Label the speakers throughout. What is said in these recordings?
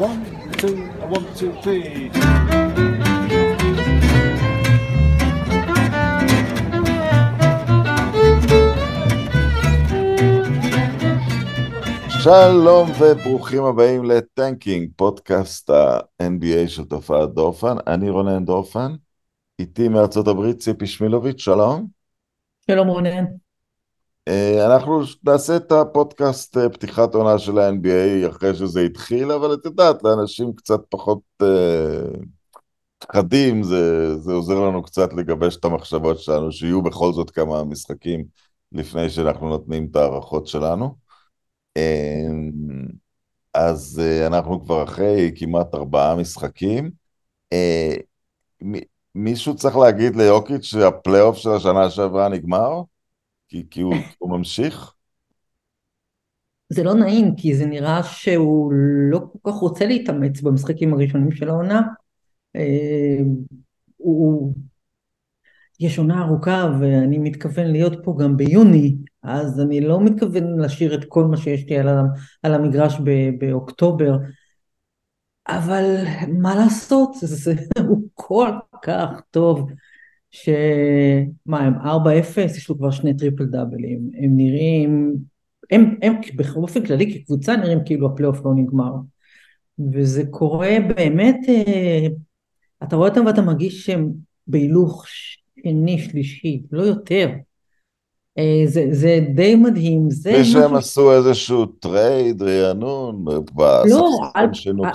Speaker 1: one, two, one, two, three.
Speaker 2: שלום וברוכים הבאים לטנקינג, פודקאסט ה-NBA של תופעת דורפן. אני רונן דורפן, איתי מארצות הברית ציפי שמילוביץ', שלום.
Speaker 3: שלום רונן.
Speaker 2: אה, אנחנו נעשה את הפודקאסט אה, פתיחת עונה של ה-NBA אחרי שזה התחיל, אבל את יודעת, לאנשים קצת פחות אה, חדים, זה, זה עוזר לנו קצת לגבש את המחשבות שלנו, שיהיו בכל זאת כמה משחקים לפני שאנחנו נותנים את ההערכות שלנו. אז אנחנו כבר אחרי כמעט ארבעה משחקים. מישהו צריך להגיד ליוקיץ' שהפלייאוף של השנה שעברה נגמר? כי, כי הוא, הוא ממשיך?
Speaker 3: זה לא נעים, כי זה נראה שהוא לא כל כך רוצה להתאמץ במשחקים הראשונים של העונה. אה, הוא... יש עונה ארוכה ואני מתכוון להיות פה גם ביוני, אז אני לא מתכוון להשאיר את כל מה שיש לי על, על המגרש באוקטובר. אבל מה לעשות, זה, הוא כל כך טוב. כמה הם 4-0 יש לו כבר שני triple doubleים. הם נראים הם, הם באופן כללי כקבוצה נראים כאילו הפלייאוף לא נגמר. וזה קורה באמת אה, אתה רואה אותם ואתה מרגיש שהם בהילוך שני שלישי לא יותר זה, זה די מדהים. זה
Speaker 2: משהו... שהם עשו איזשהו trade, רענון,
Speaker 3: לא, על,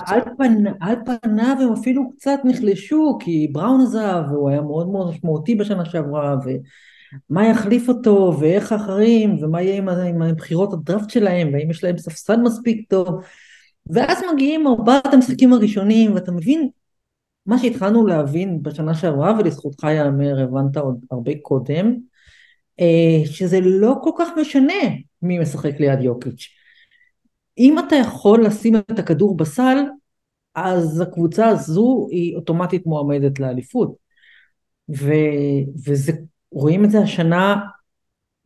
Speaker 3: על, פנ, על פניו הם אפילו קצת נחלשו, כי בראון עזב, והוא היה מאוד מאוד משמעותי בשנה שעברה, ומה יחליף אותו, ואיך האחרים, ומה יהיה עם, עם בחירות הדראפט שלהם, והאם יש להם ספסל מספיק טוב. ואז מגיעים ארבעת המשחקים הראשונים, ואתה מבין מה שהתחלנו להבין בשנה שעברה, ולזכותך ייאמר, הבנת עוד הרבה קודם, אה, שזה לא כל כך משנה מי משחק ליד יוקיץ'. אם אתה יכול לשים את הכדור בסל, אז הקבוצה הזו היא אוטומטית מועמדת לאליפות. ו, וזה, רואים את זה השנה,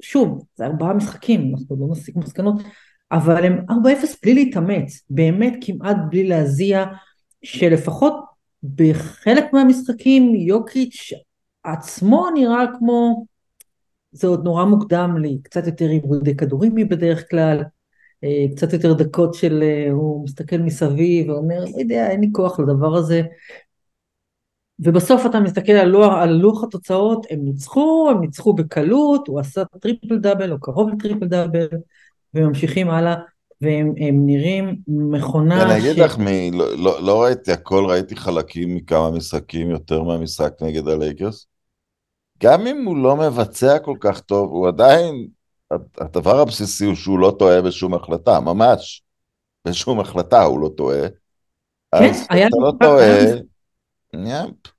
Speaker 3: שוב, זה ארבעה משחקים, אנחנו לא נסיק מסקנות, אבל הם 4-0 בלי להתאמץ, באמת כמעט בלי להזיע, שלפחות בחלק מהמשחקים יוקיץ' עצמו נראה כמו זה עוד נורא מוקדם לי, קצת יותר עיבודי כדורים מבדרך כלל, אה, קצת יותר דקות של אה, הוא מסתכל מסביב ואומר, לא יודע, אין לי כוח לדבר הזה. ובסוף אתה מסתכל על לוח, על לוח התוצאות, הם ניצחו, הם ניצחו בקלות, הוא עשה triple double או קרוב ל triple double, וממשיכים הלאה, והם נראים מכונה
Speaker 2: אני אגיד לך, מ... לא, לא, לא ראיתי הכל, ראיתי חלקים מכמה משחקים יותר מהמשחק נגד הלייקרס. גם אם הוא לא מבצע כל כך טוב, הוא עדיין, הדבר הבסיסי הוא שהוא לא טועה בשום החלטה, ממש. בשום החלטה הוא לא טועה.
Speaker 3: כן, אז
Speaker 2: אתה לא טועה, יפ.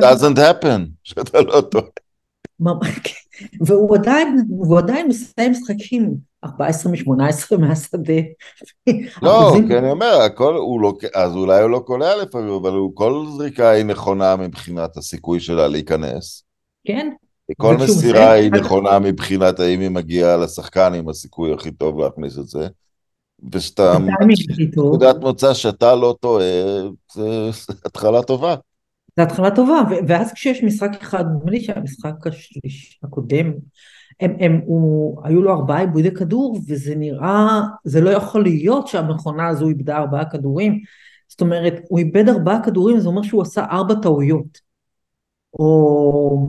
Speaker 2: doesn't happen, שאתה לא טועה.
Speaker 3: והוא עדיין, הוא עדיין מסיים משחקים 14 מ-18 מהשדה.
Speaker 2: לא, כי אני אומר, הכל, הוא לא, אז אולי הוא לא קולע לפעמים, אבל הוא, כל זריקה היא נכונה מבחינת הסיכוי שלה להיכנס.
Speaker 3: כן.
Speaker 2: כל מסירה היא נכונה מבחינת האם היא מגיעה לשחקן עם הסיכוי הכי טוב להכניס את זה. ושאתה, נקודת מוצא שאתה לא טועה, זה התחלה טובה.
Speaker 3: זו התחלה טובה, ואז כשיש משחק אחד, נדמה לי שהמשחק השליש, הקודם, הם, הם, הוא, היו לו ארבעה עיבודי כדור, וזה נראה, זה לא יכול להיות שהמכונה הזו איבדה ארבעה כדורים. זאת אומרת, הוא איבד ארבעה כדורים, זה אומר שהוא עשה ארבע טעויות. או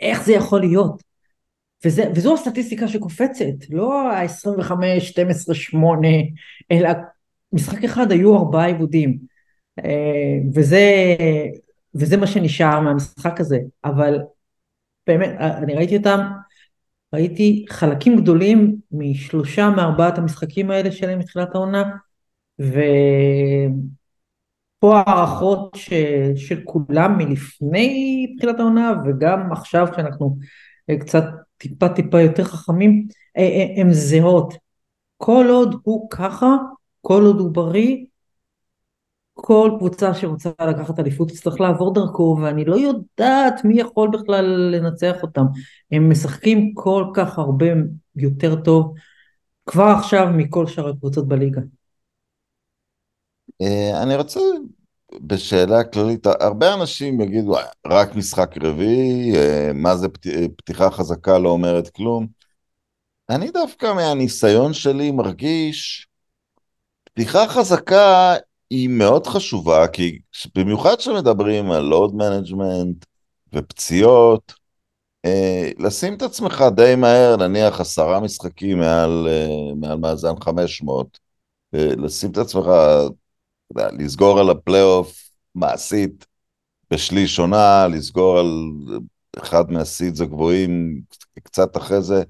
Speaker 3: איך זה יכול להיות? וזה, וזו הסטטיסטיקה שקופצת, לא ה-25, 12, 8, אלא משחק אחד היו ארבעה עיבודים. אה, וזה, וזה מה שנשאר מהמשחק הזה, אבל באמת, אני ראיתי אותם, ראיתי חלקים גדולים משלושה מארבעת המשחקים האלה שלהם מתחילת העונה, ופה הערכות ש... של כולם מלפני תחילת העונה, וגם עכשיו כשאנחנו קצת טיפה טיפה יותר חכמים, הן זהות. כל עוד הוא ככה, כל עוד הוא בריא, כל קבוצה שרוצה לקחת אליפות תצטרך לעבור דרכו ואני לא יודעת מי יכול בכלל לנצח אותם. הם משחקים כל כך הרבה יותר טוב כבר עכשיו מכל שאר הקבוצות בליגה.
Speaker 2: אה, אני רוצה בשאלה כללית, הרבה אנשים יגידו, רק משחק רביעי, אה, מה זה פתיחה חזקה לא אומרת כלום. אני דווקא מהניסיון שלי מרגיש, פתיחה חזקה היא מאוד חשובה, כי במיוחד כשמדברים על load management ופציעות, אה, לשים את עצמך די מהר, נניח עשרה משחקים מעל, אה, מעל מאזן 500, אה, לשים את עצמך, יודע, לסגור על הפלייאוף מעשית בשליש עונה, לסגור על אחד מה seeds הגבוהים קצת אחרי זה,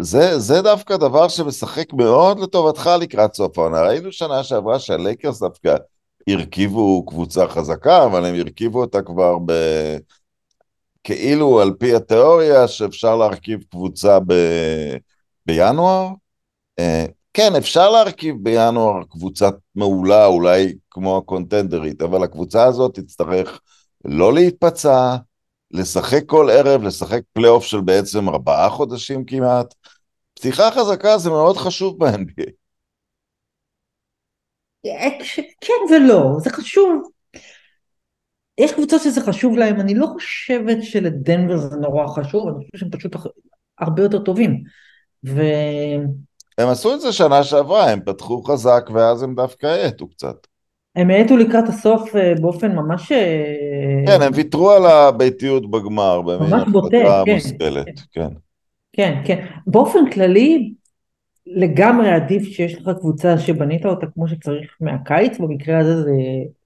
Speaker 2: זה, זה דווקא דבר שמשחק מאוד לטובתך לקראת סוף העונה. ראינו שנה שעברה שהלייקרס דווקא הרכיבו קבוצה חזקה, אבל הם הרכיבו אותה כבר ב... כאילו על פי התיאוריה שאפשר להרכיב קבוצה ב... בינואר. אה, כן, אפשר להרכיב בינואר קבוצה מעולה, אולי כמו הקונטנדרית, אבל הקבוצה הזאת תצטרך לא להתפצע, לשחק כל ערב, לשחק פלייאוף של בעצם ארבעה חודשים כמעט. פתיחה חזקה זה מאוד חשוב ב-NBA.
Speaker 3: כן ולא, זה חשוב. יש קבוצות שזה חשוב להם, אני לא חושבת שלדנבר זה נורא חשוב, אני חושבת שהם פשוט הרבה יותר טובים. ו...
Speaker 2: הם עשו את זה שנה שעברה, הם פתחו חזק ואז הם דווקא האטו קצת.
Speaker 3: הם האטו לקראת הסוף אה, באופן ממש...
Speaker 2: אה, כן, הם ויתרו על הביתיות בגמר,
Speaker 3: ממש בוטה, כן. מושכלת, כן. כן, כן. באופן כללי, לגמרי עדיף שיש לך קבוצה שבנית אותה כמו שצריך מהקיץ, במקרה הזה זה,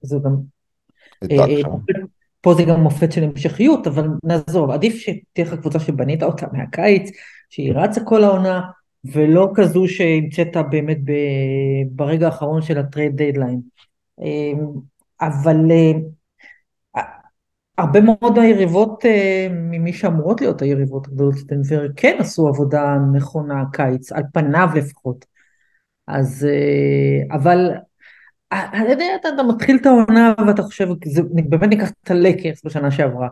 Speaker 3: זה גם... אה, פה זה גם מופת של המשכיות, אבל נעזוב, עדיף שתהיה לך קבוצה שבנית אותה מהקיץ, שהיא רצה כל העונה, ולא כזו שהמצאת באמת ברגע האחרון של ה trade deadline. אמ, אבל אה, הרבה מאוד היריבות אה, ממי שאמורות להיות היריבות הגדולות של דנבר כן עשו עבודה נכונה קיץ, על פניו לפחות. אז אה, אבל אני יודע, אתה, אתה מתחיל את העונה ואתה חושב, זה, באמת ניקח את הלקרס בשנה שעברה,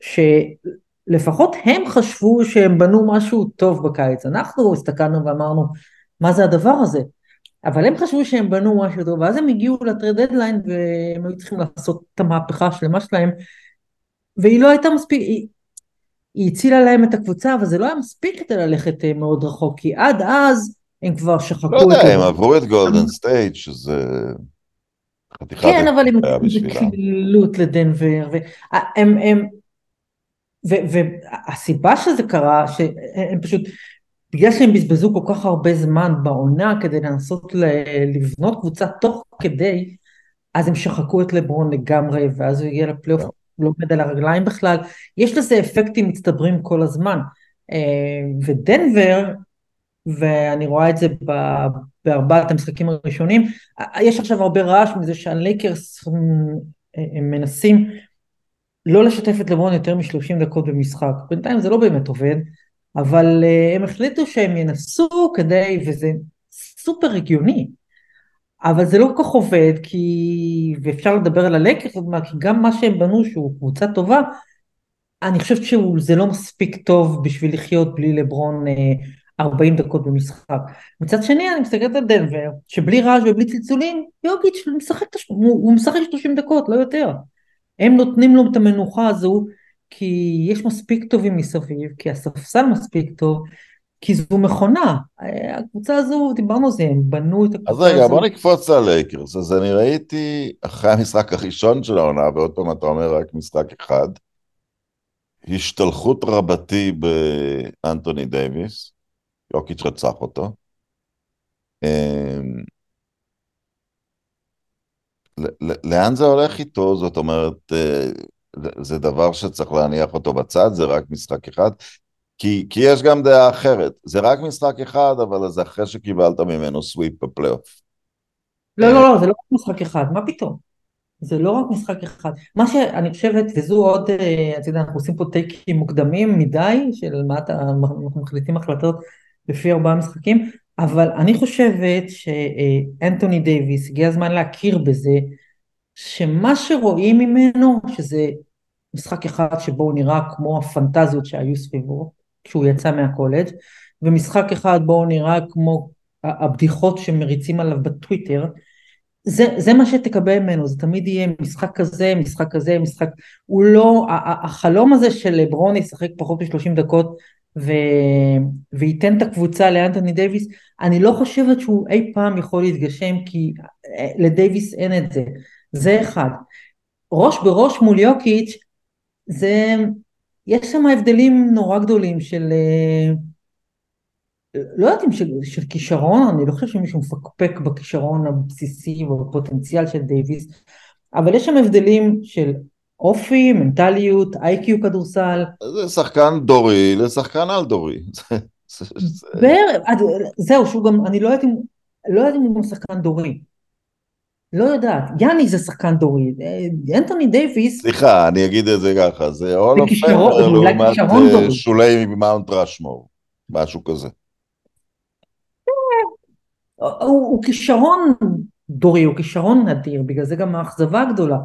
Speaker 3: שלפחות הם חשבו שהם בנו משהו טוב בקיץ, אנחנו הסתכלנו ואמרנו, מה זה הדבר הזה? אבל הם חשבו שהם בנו משהו טוב, ואז הם הגיעו לטרד דדליין והם היו צריכים לעשות את המהפכה השלמה שלהם, והיא לא הייתה מספיק, היא, היא הצילה להם את הקבוצה, אבל זה לא היה מספיק כדי ללכת אה, מאוד רחוק, כי עד אז הם כבר שחקו
Speaker 2: לא יודע, הם עברו את גולדן סטייט, שזה
Speaker 3: חתיכת... כן, אבל הם בקלילות לדנבר, והם, הם, והסיבה שזה קרה, שהם פשוט בגלל שהם בזבזו כל כך הרבה זמן בעונה כדי לנסות לבנות קבוצה תוך כדי, אז הם שחקו את לברון לגמרי, ואז הוא הגיע לפלייאוף, הוא לא עומד על הרגליים בכלל. יש לזה אפקטים מצטברים כל הזמן. אה, ודנבר, ואני רואה את זה בארבעת המשחקים הראשונים, יש עכשיו הרבה רעש מזה שהלייקרס הם מנסים לא לשתף את לברון יותר מ-30 דקות במשחק. בינתיים זה לא באמת עובד. אבל uh, הם החליטו שהם ינסו כדי, וזה סופר הגיוני, אבל זה לא כל כך עובד, כי, ואפשר לדבר על הלקח, כי גם מה שהם בנו שהוא קבוצה טובה, אני חושבת שזה לא מספיק טוב בשביל לחיות בלי לברון אה, אה, 40 דקות במשחק. מצד שני אני מסתכלת על דנבר, שבלי רעש ובלי צלצולים, יוקיץ' משחק, הוא, משחק 30 דקות, לא יותר. הם נותנים לו את המנוחה הזו, כי יש מספיק טובים מסביב, כי הספסל מספיק טוב, כי זו מכונה. הקבוצה הזו, דיברנו על זה, הם בנו את הקבוצה
Speaker 2: הזו. אז רגע, הזו. בוא נקפוץ על לייקרס. אז אני ראיתי, אחרי המשחק הראשון של העונה, ועוד פעם אתה אומר רק משחק אחד, השתלחות רבתי באנטוני דייוויס, יוקיץ' רצח אותו. אמ, לאן זה הולך איתו? זאת אומרת, אה, זה דבר שצריך להניח אותו בצד, זה רק משחק אחד. כי, כי יש גם דעה אחרת, זה רק משחק אחד, אבל זה אחרי שקיבלת ממנו סוויפ בפלייאוף.
Speaker 3: לא, לא, לא, זה לא רק משחק אחד, מה פתאום? זה לא רק משחק אחד. מה שאני חושבת, וזו עוד, אה, אתה יודע, אנחנו עושים פה טייקים מוקדמים מדי, של מה אתה, אנחנו מחליטים החלטות לפי ארבעה משחקים, אבל אני חושבת שאנטוני דייוויס, הגיע הזמן להכיר בזה, שמה שרואים ממנו, שזה משחק אחד שבו הוא נראה כמו הפנטזיות שהיו סביבו כשהוא יצא מהקולג' ומשחק אחד בו הוא נראה כמו הבדיחות שמריצים עליו בטוויטר זה, זה מה שתקבל ממנו, זה תמיד יהיה משחק כזה, משחק כזה, משחק... הוא לא... החלום הזה של ברון ישחק פחות מ-30 דקות ו... וייתן את הקבוצה לאנטוני דייוויס, אני לא חושבת שהוא אי פעם יכול להתגשם, כי אה, לדייוויס אין את זה. זה אחד. ראש בראש מול יוקיץ', זה... יש שם הבדלים נורא גדולים של... אה, לא יודעת אם של, של כישרון, אני לא חושב שמישהו מפקפק בכישרון הבסיסי ובפוטנציאל של דייוויס, אבל יש שם הבדלים של אופי, מנטליות, IQ כדורסל.
Speaker 2: זה שחקן דורי לשחקן על דורי.
Speaker 3: בערב, זהו, שהוא גם, אני לא יודעת אם, לא יודעת אם הוא שחקן דורי. לא יודעת, יאני זה שחקן דורי, אנטוני דייוויס...
Speaker 2: סליחה, אני אגיד את זה ככה, זה Hall of Famer לעומת אה, שולי ממאונט רשמור, משהו כזה.
Speaker 3: הוא, הוא כישרון דורי, הוא כישרון נדיר, בגלל זה גם האכזבה הגדולה.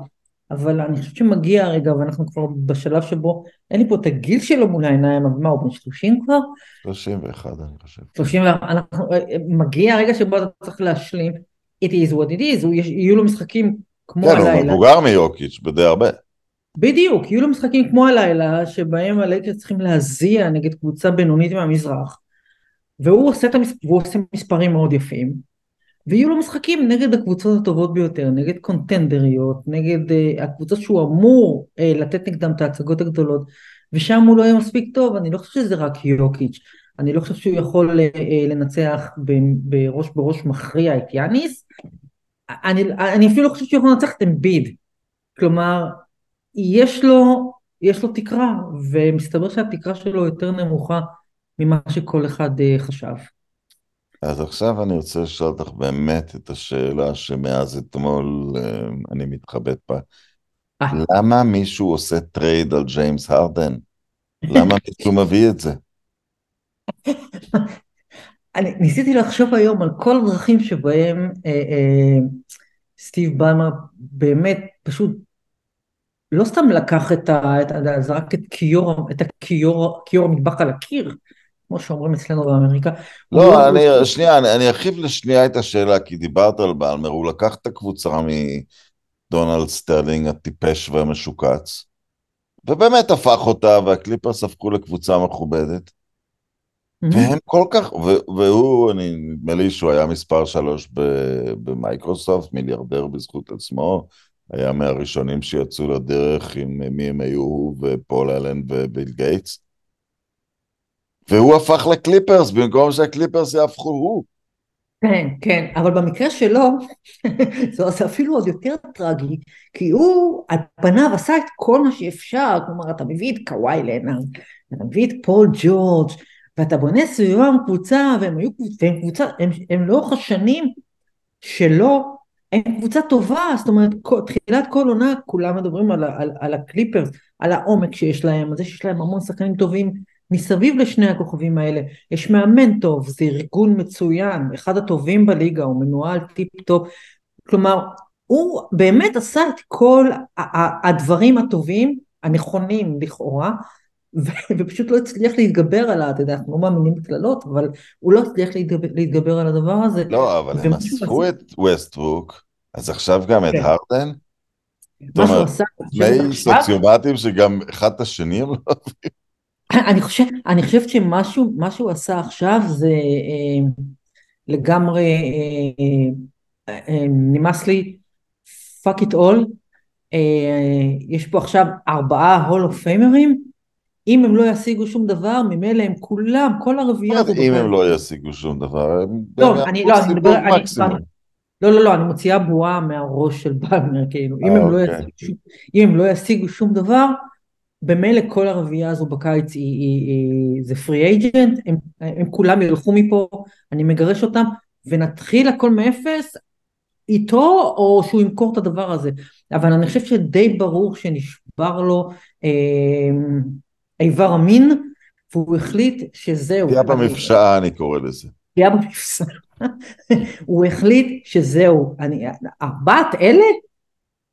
Speaker 3: אבל אני חושבת שמגיע הרגע, ואנחנו כבר בשלב שבו, אין לי פה את הגיל שלו מול העיניים, אבל מה, הוא בן 30 כבר?
Speaker 2: 31 אני חושב.
Speaker 3: 31, אנחנו, מגיע הרגע שבו אתה צריך להשלים, it is what it is, יהיו לו משחקים כמו
Speaker 2: כן,
Speaker 3: הלילה.
Speaker 2: כן, הוא מבוגר מיוקיץ' בדי הרבה.
Speaker 3: בדיוק, יהיו לו משחקים כמו הלילה, שבהם הלייקרס צריכים להזיע נגד קבוצה בינונית מהמזרח, והוא עושה, המס... והוא עושה מספרים מאוד יפים, ויהיו לו משחקים נגד הקבוצות הטובות ביותר, נגד קונטנדריות, נגד uh, הקבוצות שהוא אמור uh, לתת נגדם את ההצגות הגדולות, ושם הוא לא יהיה מספיק טוב, אני לא חושב שזה רק יוקיץ', אני לא חושב שהוא יכול uh, לנצח בראש בראש מכריע את יאניס, אני, אני אפילו לא חושב שהוא יכול לנצח את אמביד, כלומר, יש לו, יש לו תקרה, ומסתבר שהתקרה שלו יותר נמוכה ממה שכל אחד אה, חשב.
Speaker 2: אז עכשיו אני רוצה לשאול אותך באמת את השאלה שמאז אתמול אה, אני מתחבט בה. אה. למה מישהו עושה trade על ג'יימס הרדן? למה מישהו מביא את זה?
Speaker 3: אני ניסיתי לחשוב היום על כל הדרכים שבהם אה, אה, סטיב בלמר באמת פשוט לא סתם לקח את ה... את, זרק את כיור, את הכיור, כיור המטבח על הקיר, כמו שאומרים אצלנו באמריקה.
Speaker 2: לא, לא, אני, לא... שנייה, אני, אני ארחיב לשנייה את השאלה, כי דיברת על בלמר, הוא לקח את הקבוצה מדונלד סטרלינג הטיפש והמשוקץ, ובאמת הפך אותה, והקליפרס הפכו לקבוצה מכובדת. והם כל כך, והוא, אני, נדמה לי שהוא היה מספר שלוש במייקרוסופט, מיליארדר בזכות עצמו, היה מהראשונים שיצאו לדרך עם מי הם היו, ופול אלן וביל גייטס. והוא הפך לקליפרס במקום שהקליפרס יהפכו הוא.
Speaker 3: כן, כן, אבל במקרה שלו, זה אפילו עוד יותר טרגי, כי הוא על פניו עשה את כל מה שאפשר, כלומר אתה מביא את קוואי לנארד, אתה מביא את פול ג'ורג', ואתה בונה סביבם קבוצה, והם היו והם קבוצה, הם, הם לאורך השנים שלו, הם קבוצה טובה, זאת אומרת, כל, תחילת כל עונה כולם מדברים על, על, על הקליפרס, על העומק שיש להם, על זה שיש להם המון שחקנים טובים מסביב לשני הכוכבים האלה. יש מאמן טוב, זה ארגון מצוין, אחד הטובים בליגה, הוא מנוהל טיפ טופ, כלומר הוא באמת עשה את כל הדברים הטובים, הנכונים לכאורה, ופשוט לא הצליח להתגבר על ה... אתה יודע, אנחנו לא מאמינים בקללות, אבל הוא לא הצליח להתגבר, להתגבר על הדבר הזה.
Speaker 2: לא, אבל הם אספו את ווסטבוק, אז עכשיו גם את כן. הרדן?
Speaker 3: זאת אומרת,
Speaker 2: שני סוציומטים שגם אחד את השני הם לא אוהבים.
Speaker 3: אני, חושב, אני חושבת שמשהו מה שהוא עשה עכשיו זה אה, לגמרי אה, אה, נמאס לי fuck it all יש פה עכשיו ארבעה הול אוף פיימרים אם הם לא ישיגו שום דבר ממילא הם כולם כל הרביעייה
Speaker 2: הזאת אם הם לא ישיגו שום דבר הם
Speaker 3: לא אני לא אני מדבר לא לא לא אני מוציאה בועה מהראש של בלמר כאילו אם הם, לא אוקיי. ישיגו, אם הם לא ישיגו שום דבר במילא כל הרביעייה הזו בקיץ היא, היא, היא, זה פרי אייג'נט, הם, הם כולם ילכו מפה, אני מגרש אותם, ונתחיל הכל מאפס איתו, או שהוא ימכור את הדבר הזה. אבל אני חושבת שדי ברור שנשבר לו אה, איבר המין, והוא החליט שזהו.
Speaker 2: פגיעה במפשעה אני קורא לזה.
Speaker 3: פגיעה במפשעה. הוא החליט שזהו, אני, ארבעת אלה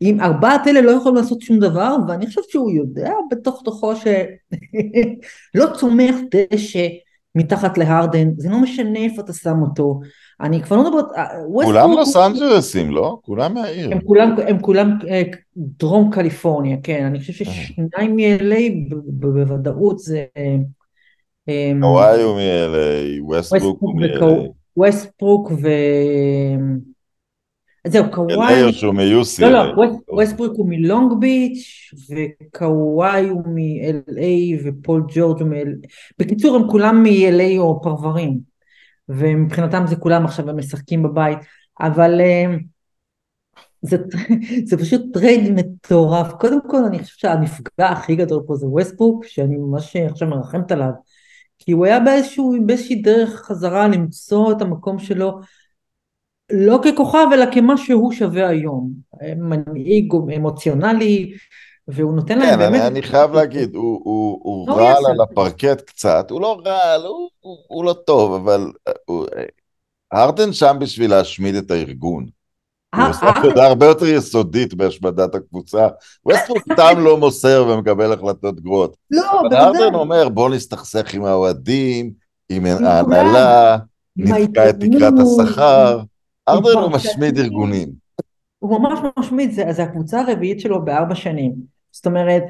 Speaker 3: אם ארבעת אלה לא יכולים לעשות שום דבר, ואני חושבת שהוא יודע בתוך תוכו שלא צומח דשא מתחת להרדן, זה לא משנה איפה אתה שם אותו, אני כבר לא מדברת...
Speaker 2: כולם לוס אנג'לסים, לא? כולם מהעיר.
Speaker 3: הם כולם, הם כולם דרום קליפורניה, כן. אני חושב ששניים מ-LA בוודאות זה...
Speaker 2: קוואי הוא מ-LA, ווסטברוק הוא מ-LA.
Speaker 3: ווסטברוק ו... זהו, קוואי...
Speaker 2: אלייר שהוא מיוסי.
Speaker 3: לא, לא, ווסטברוק הוא מלונג ביץ' וקוואי הוא מ-LA ופול ג'ורג' הוא מ-LA. בקיצור, הם כולם מ-LA או פרברים. ומבחינתם זה כולם עכשיו הם משחקים בבית. אבל זה, זה פשוט trade מטורף. קודם כל, אני חושבת שהנפגע הכי גדול פה זה ווסטברוק, שאני ממש עכשיו מרחמת עליו. כי הוא היה באיזשהו, באיזושהי דרך חזרה למצוא את המקום שלו. לא ככוכב אלא כמה שהוא שווה היום, מנהיג אמוציונלי והוא נותן להם
Speaker 2: כן,
Speaker 3: באמת...
Speaker 2: כן, אני חייב להגיד, הוא, לא רעל על הפרקט קצת, הוא לא רעל, הוא, לא טוב, אבל הוא... הרדן שם בשביל להשמיד את הארגון. הוא עושה עבודה הרבה יותר יסודית בהשמדת הקבוצה. ווסטרוק סתם לא מוסר ומקבל החלטות גרועות.
Speaker 3: לא,
Speaker 2: בוודאי. אבל הרדן אומר, בוא נסתכסך עם האוהדים, עם ההנהלה, נתקע את תקרת השכר. ארדן הוא משמיד ארגונים.
Speaker 3: הוא ממש משמיד, זה הקבוצה הרביעית שלו בארבע שנים. זאת אומרת,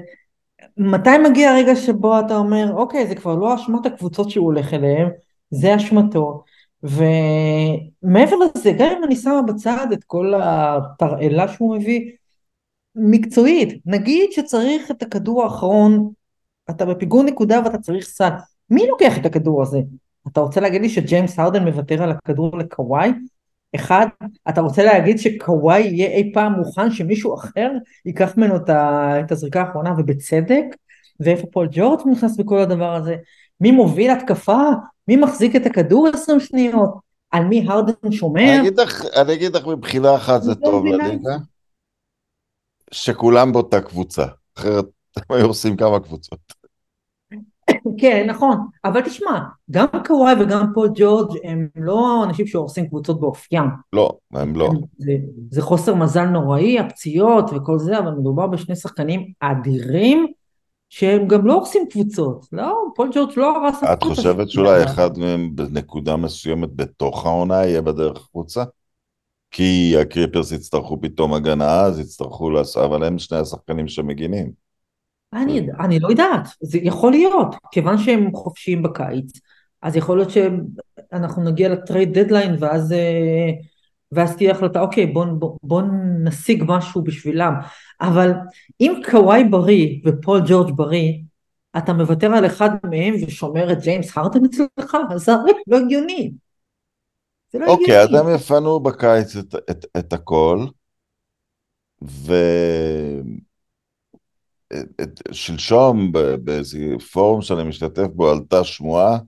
Speaker 3: מתי מגיע הרגע שבו אתה אומר, אוקיי, זה כבר לא אשמת הקבוצות שהוא הולך אליהן, זה אשמתו. ומעבר לזה, גם אם אני שמה בצד את כל התרעלה שהוא מביא, מקצועית, נגיד שצריך את הכדור האחרון, אתה בפיגור נקודה ואתה צריך סל, מי לוקח את הכדור הזה? אתה רוצה להגיד לי שג'יימס הרדן מוותר על הכדור לקוואי? אחד, אתה רוצה להגיד שקוואי יהיה אי פעם מוכן שמישהו אחר ייקח ממנו את הזריקה האחרונה ובצדק? ואיפה פול ג'ורג' נכנס בכל הדבר הזה? מי מוביל התקפה? מי מחזיק את הכדור עשרים שניות? על מי הרדן שומר?
Speaker 2: אני אגיד לך, אני אגיד לך מבחינה אחת זה טוב לליגה, שכולם באותה קבוצה, אחרת הם היו עושים כמה קבוצות.
Speaker 3: כן, נכון, אבל תשמע, גם קוואי וגם פול ג'ורג' הם לא אנשים שהורסים קבוצות באופיים.
Speaker 2: לא, הם לא.
Speaker 3: זה, זה חוסר מזל נוראי, הפציעות וכל זה, אבל מדובר בשני שחקנים אדירים, שהם גם לא הורסים קבוצות. לא, פול ג'ורג' לא הרס...
Speaker 2: את חושבת שאולי אחד מהם בנקודה מסוימת בתוך העונה יהיה בדרך החוצה? כי הקליפרס יצטרכו פתאום הגנה, אז יצטרכו לעשות, אבל הם שני השחקנים שמגינים.
Speaker 3: אני, אני לא יודעת, זה יכול להיות, כיוון שהם חופשיים בקיץ, אז יכול להיות שאנחנו נגיע ל trade deadline ואז, ואז תהיה החלטה, אוקיי, בוא, בוא, בוא נשיג משהו בשבילם, אבל אם קוואי בריא ופול ג'ורג' בריא, אתה מוותר על אחד מהם ושומר את ג'יימס הרדן אצלך? זה הרי לא הגיוני.
Speaker 2: זה לא אוקיי, הגיוני. אז הם יפנו בקיץ את, את, את הכל, ו... שלשום באיזה פורום שאני משתתף בו עלתה שמועה,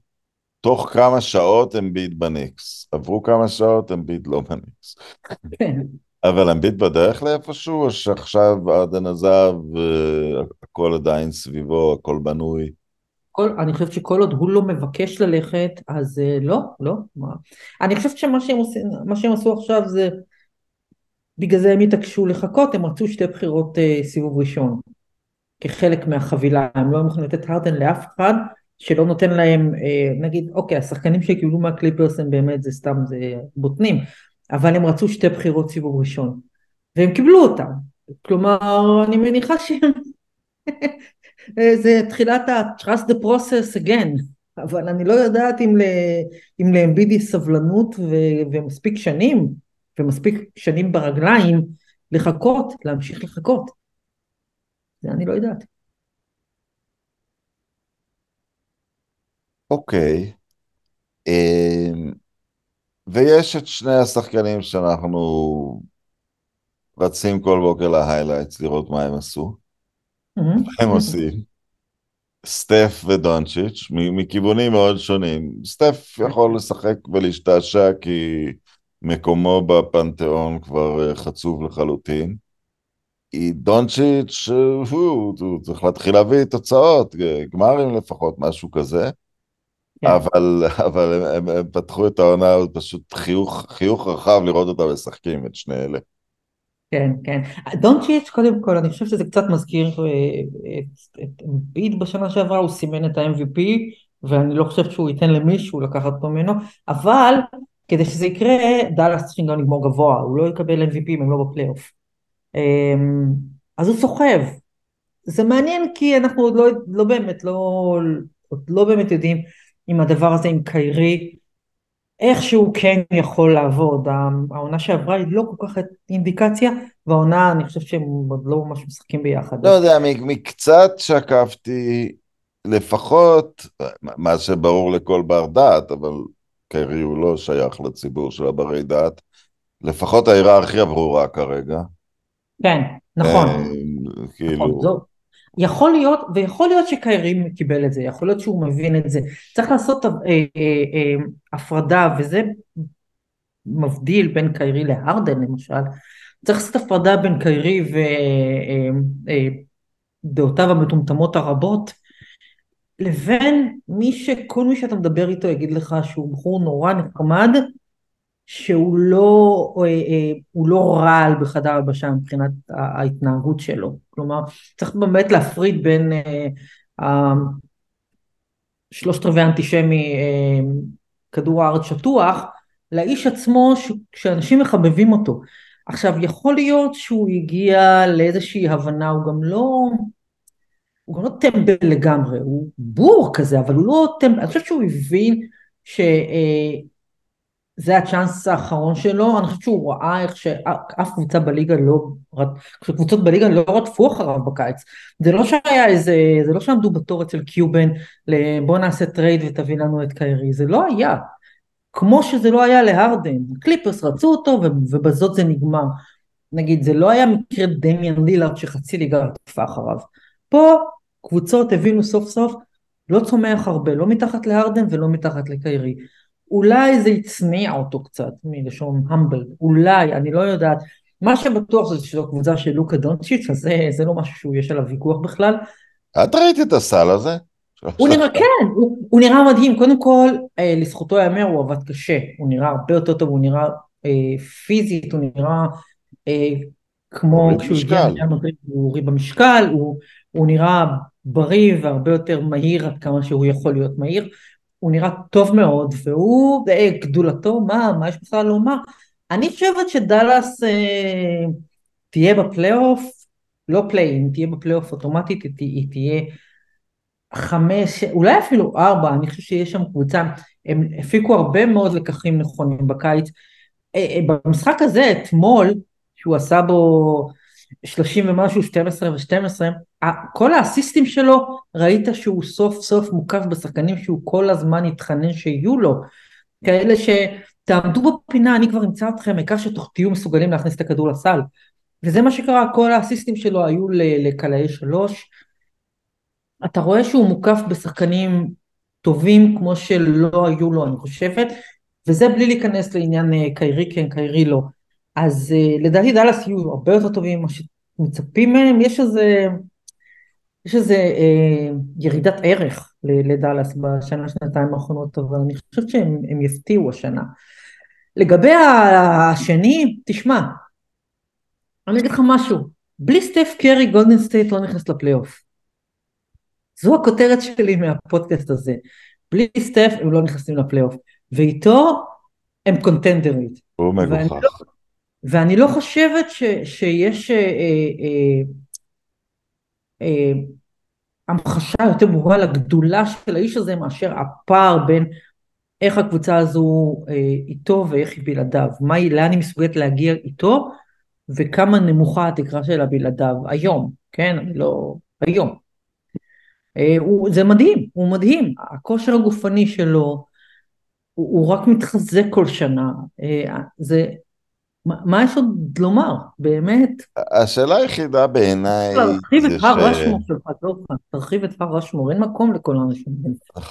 Speaker 2: תוך כמה שעות אמביט בניקס. עברו כמה שעות, אמביט לא בניקס.
Speaker 3: כן.
Speaker 2: אבל אמביט בדרך לאיפשהו, או שעכשיו עדן עזב, הכל עדיין סביבו, הכל בנוי?
Speaker 3: כל, אני חושבת שכל עוד הוא לא מבקש ללכת, אז לא, לא. מה. אני חושבת שמה שהם, עושים, שהם עשו עכשיו זה, בגלל זה הם התעקשו לחכות, הם רצו שתי בחירות אה, סיבוב ראשון. כחלק מהחבילה, הם לא יכולים לתת הרדן לאף אחד שלא נותן להם, אה, נגיד, אוקיי, השחקנים שקיבלו מהקליפרס הם באמת, זה סתם, זה בוטנים, אבל הם רצו שתי בחירות סיבוב ראשון, והם קיבלו אותם, כלומר, אני מניחה שהם, זה תחילת ה-trust the process again, אבל אני לא יודעת אם, ל, אם לאמביד יש סבלנות ו, ומספיק שנים, ומספיק שנים ברגליים, לחכות, להמשיך לחכות. זה אני לא יודעת.
Speaker 2: אוקיי. אמ, ויש את שני השחקנים שאנחנו רצים כל בוקר להיילייטס לראות מה הם עשו. מה הם עושים? סטף ודונצ'יץ', מכיוונים מאוד שונים. סטף יכול לשחק ולהשתעשע כי מקומו בפנתיאון כבר אה, חצוב לחלוטין. דונצ'יץ', הוא, הוא צריך להתחיל להביא תוצאות, גמרים לפחות, משהו כזה. כן. אבל, אבל הם, הם, הם פתחו את העונה, פשוט חיוך, חיוך רחב לראות אותם משחקים, את שני אלה.
Speaker 3: כן, כן. דונצ'יץ', קודם כל, אני חושב שזה קצת מזכיר אה, את, ביט בשנה שעברה, הוא סימן את ה-MVP, ואני לא חושבת שהוא ייתן למישהו לקחת אותו ממנו, אבל כדי שזה יקרה, דאלאס צריכים גם לגמור גבוה, הוא לא יקבל MVP אם הם לא בפלייאוף. אמ, אז הוא סוחב. זה מעניין כי אנחנו עוד לא, לא באמת, לא, עוד לא באמת יודעים אם הדבר הזה עם קיירי, איכשהו כן יכול לעבוד. העונה שעברה היא לא כל כך אינדיקציה, והעונה אני חושב שהם עוד לא ממש משחקים ביחד.
Speaker 2: לא יודע, מקצת שקפתי, לפחות, מה שברור לכל בר דעת, אבל קרי הוא לא שייך לציבור של הברי דעת, לפחות ההיררכיה ברורה כרגע.
Speaker 3: כן, נכון. אה, כאילו... נכון, זו, יכול להיות, ויכול להיות שקיירי קיבל את זה, יכול להיות שהוא מבין את זה. צריך לעשות אה, אה, אה, הפרדה, וזה מבדיל בין קיירי להרדן למשל. צריך לעשות הפרדה בין קיירי ודעותיו אה, אה, המטומטמות הרבות, לבין מי שכל מי שאתה מדבר איתו יגיד לך שהוא בחור נורא נחמד, שהוא לא, אה, אה, הוא לא רעל בחדר הלבשה מבחינת ההתנהגות שלו. כלומר, צריך באמת להפריד בין אה, שלושת רבעי אנטישמי כדור הארץ שטוח, לאיש עצמו שאנשים מחבבים אותו. עכשיו, יכול להיות שהוא הגיע לאיזושהי הבנה, הוא גם לא... הוא גם לא טמבל לגמרי, הוא בור כזה, אבל הוא לא טמבל, אני חושבת שהוא הבין ש... זה הצ'אנס האחרון שלו, אני חושבת שהוא ראה איך שאף קבוצה בליגה לא, קבוצות בליגה לא רדפו אחריו בקיץ, זה לא שהיה איזה, זה לא שעמדו בתור אצל קיובן לבוא נעשה trade ותביא לנו את קיירי, זה לא היה, כמו שזה לא היה להרדן, קליפרס רצו אותו ובזאת זה נגמר, נגיד זה לא היה מקרה דמיאן לילארד שחצי ליגה רדפה אחריו, פה קבוצות הבינו סוף סוף לא צומח הרבה, לא מתחת להרדן ולא מתחת לקיירי. אולי זה הצניע אותו קצת, מלשון humble, אולי, אני לא יודעת. מה שבטוח זה שזו קבוצה של לוקה דונצ'יץ', אז זה, זה לא משהו שיש עליו ויכוח בכלל.
Speaker 2: את ראית את הסל הזה?
Speaker 3: הוא נראה, כן, הוא, הוא נראה מדהים. קודם כל, אה, לזכותו ייאמר, הוא עבד קשה. הוא נראה הרבה יותר טוב, הוא נראה אה, פיזית, הוא נראה אה, כמו כשהוא הגיע מדריד, הוא הוריד במשקל, הוא, הוא נראה בריא והרבה יותר מהיר עד כמה שהוא יכול להיות מהיר. הוא נראה טוב מאוד, והוא, אה, גדולתו, מה, מה יש בכלל לומר? אני חושבת שדאלאס אה, תהיה בפלייאוף, לא פליי, אם תהיה בפלייאוף אוטומטית, היא, היא תהיה חמש, אולי אפילו ארבע, אני חושבת שיש שם קבוצה, הם הפיקו הרבה מאוד לקחים נכונים בקיץ. אה, אה, במשחק הזה, אתמול, שהוא עשה בו 30 ומשהו, 12 ו-12, כל האסיסטים שלו, ראית שהוא סוף סוף מוקף בשחקנים שהוא כל הזמן התחנן שיהיו לו. כאלה שתעמדו בפינה, אני כבר אמצא אתכם, העיקר שתהיו מסוגלים להכניס את הכדור לסל. וזה מה שקרה, כל האסיסטים שלו היו לקלעי שלוש. אתה רואה שהוא מוקף בשחקנים טובים כמו שלא היו לו, אני חושבת, וזה בלי להיכנס לעניין אה, קיירי כן, קיירי לא. אז uh, לדעתי דאלאס יהיו הרבה יותר טובים ממה שמצפים מהם, יש איזה, יש איזה uh, ירידת ערך לדאלאס בשנה שנתיים האחרונות, אבל אני חושבת שהם יפתיעו השנה. לגבי השני, תשמע, אני אגיד לך משהו, בלי סטף קרי גולדן סטייט לא נכנס לפלייאוף. זו הכותרת שלי מהפודקאסט הזה. בלי סטף הם לא נכנסים לפלייאוף, ואיתו הם קונטנדרית.
Speaker 2: הוא מגוחך.
Speaker 3: ואני לא חושבת ש, שיש אה, אה, אה, המחשה יותר ברורה לגדולה של האיש הזה מאשר הפער בין איך הקבוצה הזו אה, איתו ואיך היא בלעדיו, מה היא, לאן היא מסוגלת להגיע איתו וכמה נמוכה התקרה שלה בלעדיו. היום, כן, אני לא, היום. אה, הוא, זה מדהים, הוא מדהים, הכושר הגופני שלו הוא, הוא רק מתחזק כל שנה, אה, זה מה יש עוד לומר, באמת?
Speaker 2: השאלה היחידה בעיניי...
Speaker 3: תרחיב את הר רשמור שלך, דורפן, תרחיב את הר רשמור, אין מקום לכל האנשים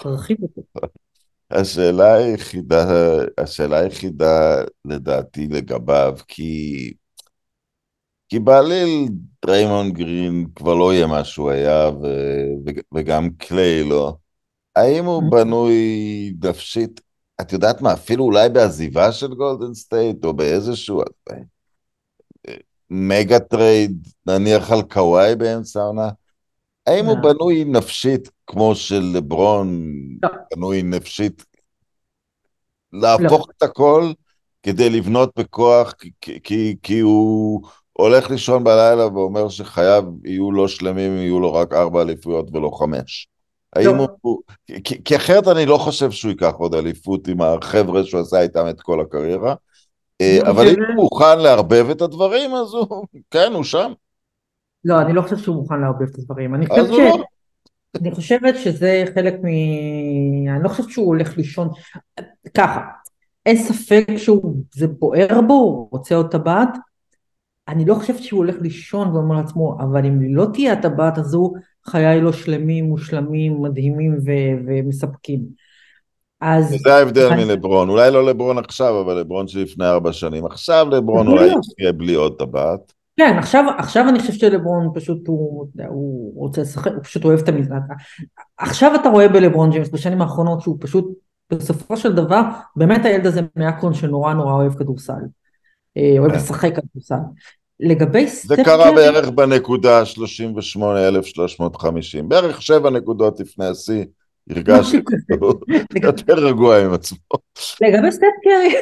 Speaker 3: תרחיב אותו.
Speaker 2: השאלה היחידה, השאלה היחידה לדעתי לגביו, כי... כי בעליל דריימון גרין כבר לא יהיה מה שהוא היה, ו... וגם קליי לא. האם הוא mm-hmm. בנוי נפשית את יודעת מה, אפילו אולי בעזיבה של גולדן סטייט, או באיזשהו mega trade, נניח על קוואי באמצע העונה, האם הוא אה. בנוי נפשית כמו של לברון לא. בנוי נפשית? להפוך לא. את הכל כדי לבנות בכוח, כי, כי, כי הוא הולך לישון בלילה ואומר שחייו יהיו לא שלמים, יהיו לו רק ארבע אליפויות ולא חמש. האם לא. הוא... כי, כי אחרת אני לא חושב שהוא ייקח עוד אליפות עם החבר'ה שהוא עשה איתם את כל הקריירה. אה, אבל אם הוא מוכן לערבב את הדברים, אז הוא, כן, הוא שם.
Speaker 3: לא, אני לא חושב שהוא מוכן לערבב את הדברים. אני חושבת, ש... לא. אני חושבת שזה חלק מ... אני לא חושבת שהוא הולך לישון... ככה, אין ספק שזה בוער בו, הוא רוצה עוד טבעת. אני לא חושבת שהוא הולך לישון ואומר לעצמו, אבל אם לא תהיה הטבעת הזו, חיי לא שלמים, מושלמים, מדהימים ו- ומספקים.
Speaker 2: אז... זה ההבדל. מלברון, אולי לא לברון עכשיו, אבל לברון שלפני ארבע שנים. עכשיו לברון אולי יהיה בלי עוד טבעת.
Speaker 3: כן, עכשיו, עכשיו אני חושבת שלברון פשוט הוא, הוא רוצה לשחק, הוא פשוט אוהב את המזרק. עכשיו אתה רואה בלברון ג'יימס בשנים האחרונות שהוא פשוט, בסופו של דבר, באמת הילד הזה מאקרון שנורא נורא אוהב כדורסל. אה, אוהב כן. לשחק כדורסל. לגבי
Speaker 2: סטף זה קרה בערך בנקודה 38,350, בערך שבע נקודות לפני השיא, הרגשתי יותר רגוע עם עצמו.
Speaker 3: לגבי סטף קרי,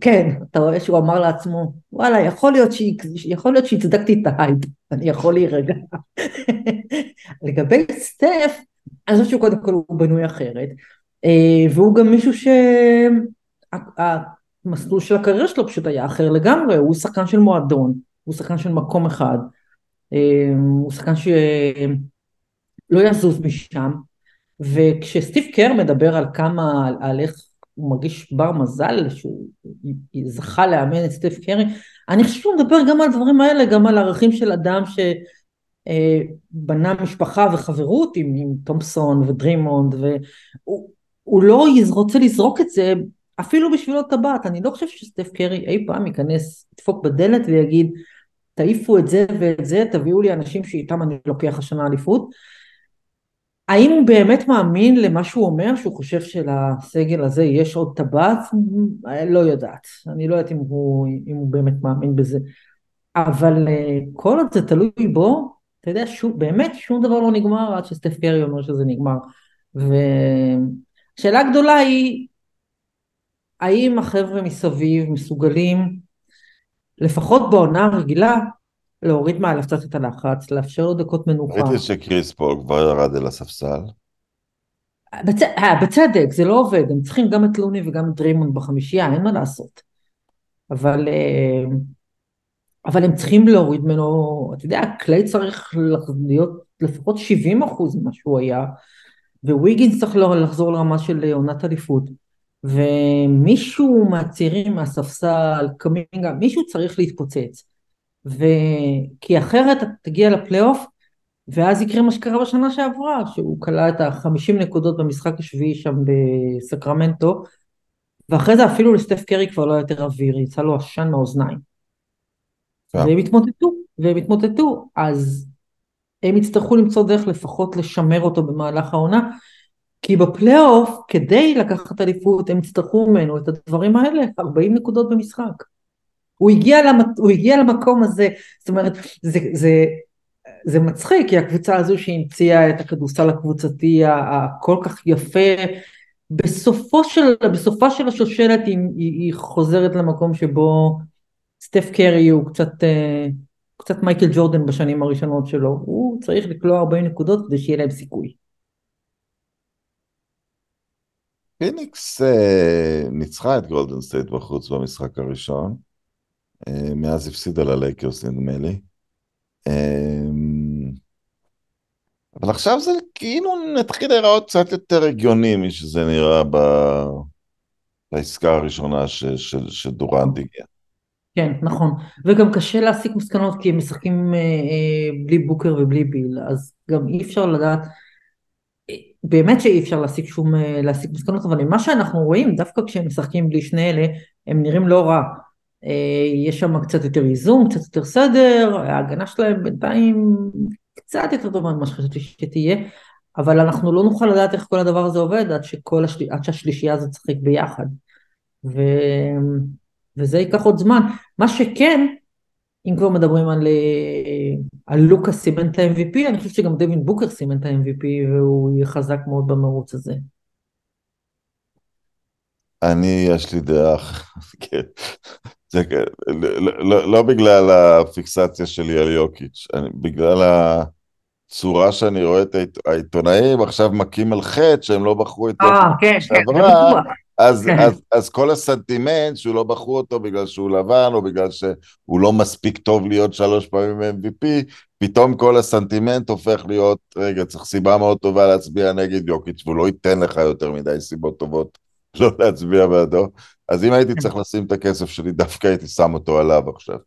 Speaker 3: כן, אתה רואה שהוא אמר לעצמו, וואלה, יכול להיות, שהצדקתי את ההייפ, אני יכול להירגע. לגבי סטף, אני חושבת שהוא קודם כל הוא בנוי אחרת, אה, והוא גם מישהו ש... המסלול של הקריירה שלו פשוט היה אחר לגמרי, הוא שחקן של מועדון, הוא שחקן של מקום אחד, אה, הוא שחקן שלא יזוז משם, וכשסטיב קר מדבר על כמה, על, על איך הוא מרגיש בר מזל שהוא זכה לאמן את סטיב קרי, אני חושבת שהוא מדבר גם על הדברים האלה, גם על ערכים של אדם שבנה משפחה וחברות עם, עם תומפסון ודרימונד, והוא לא רוצה לזרוק את זה אפילו בשביל עוד טבעת, אני לא חושב שסטף קרי אי פעם ייכנס, ידפוק בדלת ויגיד תעיפו את זה ואת זה, תביאו לי אנשים שאיתם אני לוקח השנה אליפות. האם הוא באמת מאמין למה שהוא אומר, שהוא חושב שלסגל הזה יש עוד טבעת? לא יודעת. אני לא יודעת אם הוא, אם הוא באמת מאמין בזה. אבל אה, כל עוד זה תלוי בו, אתה יודע, שום, באמת שום דבר לא נגמר עד שסטף קרי אומר שזה נגמר. והשאלה הגדולה היא, האם החבר'ה מסביב מסוגלים, לפחות בעונה הרגילה, להוריד מעליו קצת את הלחץ, לאפשר לו דקות מנוחה.
Speaker 2: ראיתי שקריס פול כבר ירד אל הספסל.
Speaker 3: בצ... אה, בצדק, זה לא עובד, הם צריכים גם את לוני וגם את דרימון בחמישייה, אין מה לעשות. אבל, אה, אבל הם צריכים להוריד ממנו, אתה יודע, קליי צריך להיות לפחות 70 אחוז ממה שהוא היה, וויגינס צריך לחזור לרמה של עונת אליפות. ומישהו מהצעירים מהספסל, קמינגה, מישהו צריך להתפוצץ. ו... כי אחרת אתה תגיע לפלייאוף, ואז יקרה מה שקרה בשנה שעברה, שהוא כלל את החמישים נקודות במשחק השביעי שם בסקרמנטו, ואחרי זה אפילו לסטף קרי כבר לא היה יותר אוויר, יצא לו עשן מהאוזניים. Yeah. והם התמוטטו, והם התמוטטו, אז הם יצטרכו למצוא דרך לפחות לשמר אותו במהלך העונה, כי בפלייאוף, כדי לקחת אליפות, הם יצטרכו ממנו את הדברים האלה, 40 נקודות במשחק. הוא הגיע, למת... הוא הגיע למקום הזה, זאת אומרת, זה, זה, זה מצחיק, כי הקבוצה הזו שהמציאה את הכדורסל הקבוצתי הכל כך יפה, בסופו של, בסופה של השושלת היא, היא, היא חוזרת למקום שבו סטף קרי הוא קצת, אה, קצת מייקל ג'ורדן בשנים הראשונות שלו, הוא צריך לקלוע 40 נקודות כדי שיהיה להם סיכוי.
Speaker 2: פיניקס אה, ניצחה את גולדן סטייט בחוץ במשחק הראשון, אה, מאז הפסידה ללייקרס נדמה לי. אה, אבל עכשיו זה כאילו נתחיל להיראות קצת יותר הגיוני משזה נראה ב... בעסקה הראשונה ש... ש... שדורנט הגיע.
Speaker 3: כן, נכון. וגם קשה להסיק מסקנות כי הם משחקים אה, אה, בלי בוקר ובלי ביל, אז גם אי אפשר לדעת באמת שאי אפשר להסיק שום, אה, להסיק מסקנות, אבל ממה שאנחנו רואים, דווקא כשהם משחקים בלי שני אלה, הם נראים לא רע. אה, יש שם קצת יותר איזון, קצת יותר סדר, ההגנה שלהם בינתיים קצת יותר טובה ממה שחשבתי שתהיה, אבל אנחנו לא נוכל לדעת איך כל הדבר הזה עובד עד, שכל השל... עד שהשלישייה הזאת תשחק ביחד. ו... וזה ייקח עוד זמן. מה שכן, אם כבר מדברים על, אה, על לוקאס סימן את ה-MVP, אני חושבת שגם דווין בוקר סימן את ה-MVP והוא יהיה חזק מאוד במרוץ הזה.
Speaker 2: אני, יש לי דעה, כן. זה, לא, לא, לא בגלל הפיקסציה שלי על יוקיץ', אני, בגלל הצורה שאני רואה את העיתונאים עכשיו מכים על חטא שהם לא בחרו את
Speaker 3: יוקיץ' כן, שעברה, כן,
Speaker 2: אז, כן. אז, אז כל הסנטימנט שהוא לא בחרו אותו בגלל שהוא לבן או בגלל שהוא לא מספיק טוב להיות שלוש פעמים MVP, פתאום כל הסנטימנט הופך להיות, רגע, צריך סיבה מאוד טובה להצביע נגד יוקיץ' והוא לא ייתן לך יותר מדי סיבות טובות לא להצביע בעדו. אז אם הייתי צריך לשים את הכסף שלי, דווקא הייתי שם אותו עליו עכשיו.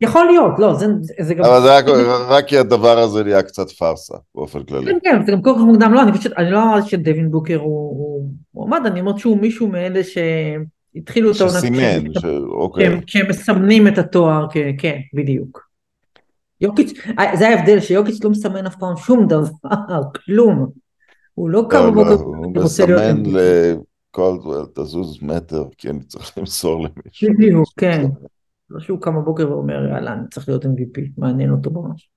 Speaker 3: יכול להיות, לא, זה, זה גם...
Speaker 2: אבל זה רק, רק כי הדבר הזה נהיה קצת פארסה, באופן כללי.
Speaker 3: כן, כן, זה גם כל כך מוקדם, לא, אני חושבת, אני לא אמרתי שדווין בוקר הוא מועמד, אני אומרת שהוא מישהו מאלה שהתחילו את העונה...
Speaker 2: שסימן, ש... אוקיי.
Speaker 3: כשהם מסמנים את התואר, כן, בדיוק. יוקיץ', זה ההבדל, שיוקיץ' לא מסמן אף פעם שום דבר, כלום. הוא לא קם
Speaker 2: לא, בבוקר, לא, הוא מסמן קולדוול, תזוז מטר, כי אני צריך למסור למישהו.
Speaker 3: בדיוק, כן. לא שהוא קם בבוקר ואומר, יאללה, אני צריך להיות MVP, מעניין אותו ממש.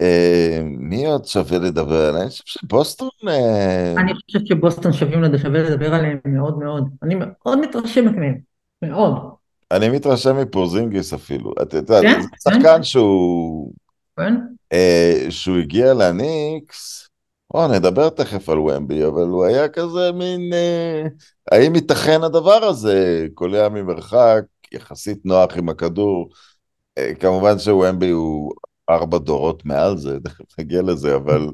Speaker 2: אה, מי עוד שווה לדבר עליהם? אני חושב שבוסטון... אה,
Speaker 3: אני חושבת שבוסטון שווים שווה לדבר עליהם מאוד מאוד. אני מאוד מתרשמת מהם, מאוד.
Speaker 2: אני מתרשם מפורזינגיס אפילו. אתה יודע, כן? זה שחקן כן. שהוא...
Speaker 3: כן?
Speaker 2: אה, שהוא הגיע לניקס, או, נדבר תכף על ומבי, אבל הוא היה כזה מין... אה, האם ייתכן הדבר הזה? קולע ממרחק, יחסית נוח עם הכדור. אה, כמובן שוומבי הוא ארבע דורות מעל זה, תכף נגיע לזה, אבל...